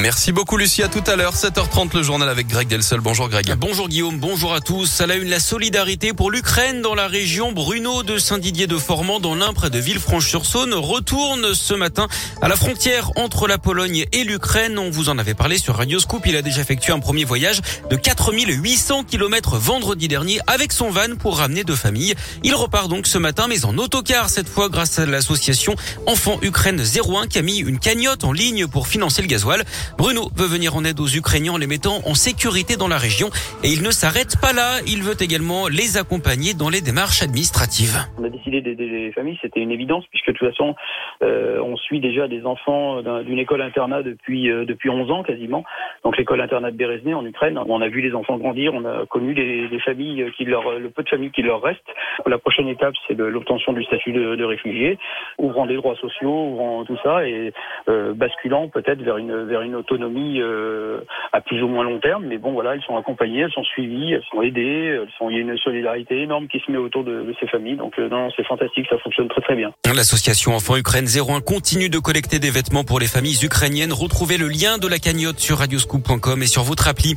Merci beaucoup Lucie, à tout à l'heure, 7h30 le journal avec Greg Delsol. Bonjour Greg. Bonjour Guillaume, bonjour à tous. À la une, la solidarité pour l'Ukraine dans la région. Bruno de Saint-Didier de Formand dans l'Ain près de Villefranche-sur-Saône retourne ce matin à la frontière entre la Pologne et l'Ukraine. On vous en avait parlé sur Radio Scoop. Il a déjà effectué un premier voyage de 4800 km vendredi dernier avec son van pour ramener deux familles. Il repart donc ce matin mais en autocar cette fois grâce à l'association Enfants Ukraine 01 qui a mis une cagnotte en ligne pour financer le gasoil. Bruno veut venir en aide aux Ukrainiens en les mettant en sécurité dans la région et il ne s'arrête pas là. Il veut également les accompagner dans les démarches administratives. On a décidé d'aider les familles, c'était une évidence puisque de toute façon, euh, on suit déjà des enfants d'une école internat depuis euh, depuis 11 ans quasiment. Donc l'école internat de en Ukraine. On a vu les enfants grandir, on a connu les, les familles qui leur le peu de familles qui leur restent. La prochaine étape, c'est l'obtention du statut de, de, réfugié, ouvrant des droits sociaux, ouvrant tout ça et euh, basculant peut-être vers une vers une autonomie euh, à plus ou moins long terme. Mais bon, voilà, elles sont accompagnées, elles sont suivies, elles sont aidées. Elles sont, il y a une solidarité énorme qui se met autour de, de ces familles. Donc euh, non, c'est fantastique, ça fonctionne très très bien. L'association Enfants Ukraine 01 continue de collecter des vêtements pour les familles ukrainiennes. Retrouvez le lien de la cagnotte sur radioscoop.com et sur votre appli.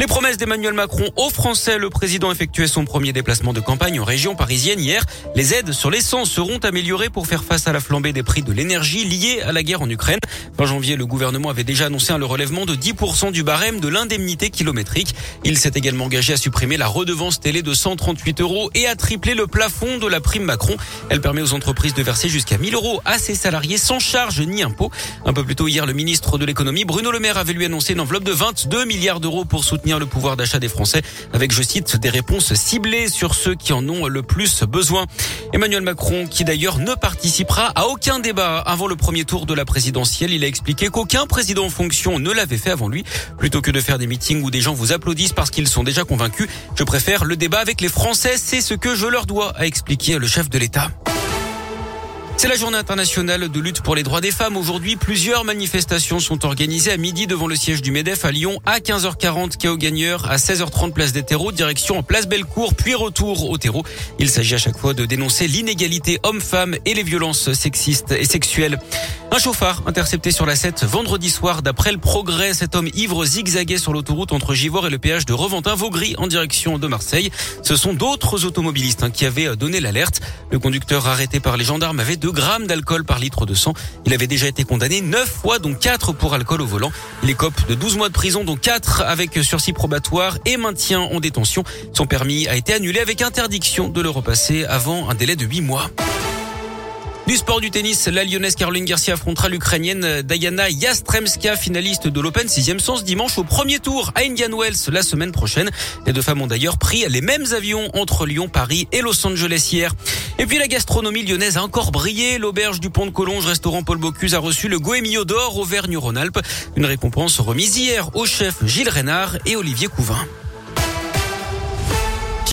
Les promesses d'Emmanuel Macron aux Français. Le président effectuait son premier déplacement de campagne en région parisienne hier. Les aides sur l'essence seront améliorées pour faire face à la flambée des prix de l'énergie liée à la guerre en Ukraine. En janvier, le gouvernement avait déjà annoncé le relèvement de 10% du barème de l'indemnité kilométrique. Il s'est également engagé à supprimer la redevance télé de 138 euros et à tripler le plafond de la prime Macron. Elle permet aux entreprises de verser jusqu'à 1000 euros à ses salariés sans charge ni impôt. Un peu plus tôt hier, le ministre de l'économie, Bruno Le Maire, avait lui annoncé une enveloppe de 22 milliards d'euros pour soutenir le pouvoir d'achat des Français avec, je cite, des réponses ciblées sur ceux qui en ont le plus besoin. Emmanuel Macron, qui d'ailleurs ne participera à aucun débat avant le premier tour de la présidentielle, il a expliqué qu'aucun président en fonction ne l'avait fait avant lui. Plutôt que de faire des meetings où des gens vous applaudissent parce qu'ils sont déjà convaincus, je préfère le débat avec les Français. C'est ce que je leur dois, a expliqué le chef de l'État. C'est la journée internationale de lutte pour les droits des femmes. Aujourd'hui, plusieurs manifestations sont organisées à midi devant le siège du MEDEF à Lyon, à 15h40 quai Gagneur, à 16h30 place des terreaux, direction en place Bellecour, puis retour au terreau. Il s'agit à chaque fois de dénoncer l'inégalité homme-femme et les violences sexistes et sexuelles. Un chauffard intercepté sur la 7 vendredi soir. D'après le progrès, cet homme ivre zigzaguait sur l'autoroute entre Givors et le péage de Reventin-Vaugry en direction de Marseille. Ce sont d'autres automobilistes hein, qui avaient donné l'alerte. Le conducteur arrêté par les gendarmes avait 2 grammes d'alcool par litre de sang. Il avait déjà été condamné 9 fois, dont 4 pour alcool au volant. Il écope de 12 mois de prison, dont 4 avec sursis probatoire et maintien en détention. Son permis a été annulé avec interdiction de le repasser avant un délai de 8 mois. Du sport du tennis, la lyonnaise Caroline Garcia affrontera l'ukrainienne Diana Yastremska, finaliste de l'Open 6e sens dimanche au premier tour à Indian Wells la semaine prochaine. Les deux femmes ont d'ailleurs pris les mêmes avions entre Lyon, Paris et Los Angeles hier. Et puis la gastronomie lyonnaise a encore brillé. L'auberge du Pont de Collonges, restaurant Paul Bocuse, a reçu le Goemio d'or Auvergne-Rhône-Alpes. Une récompense remise hier aux chefs Gilles Reynard et Olivier Couvin.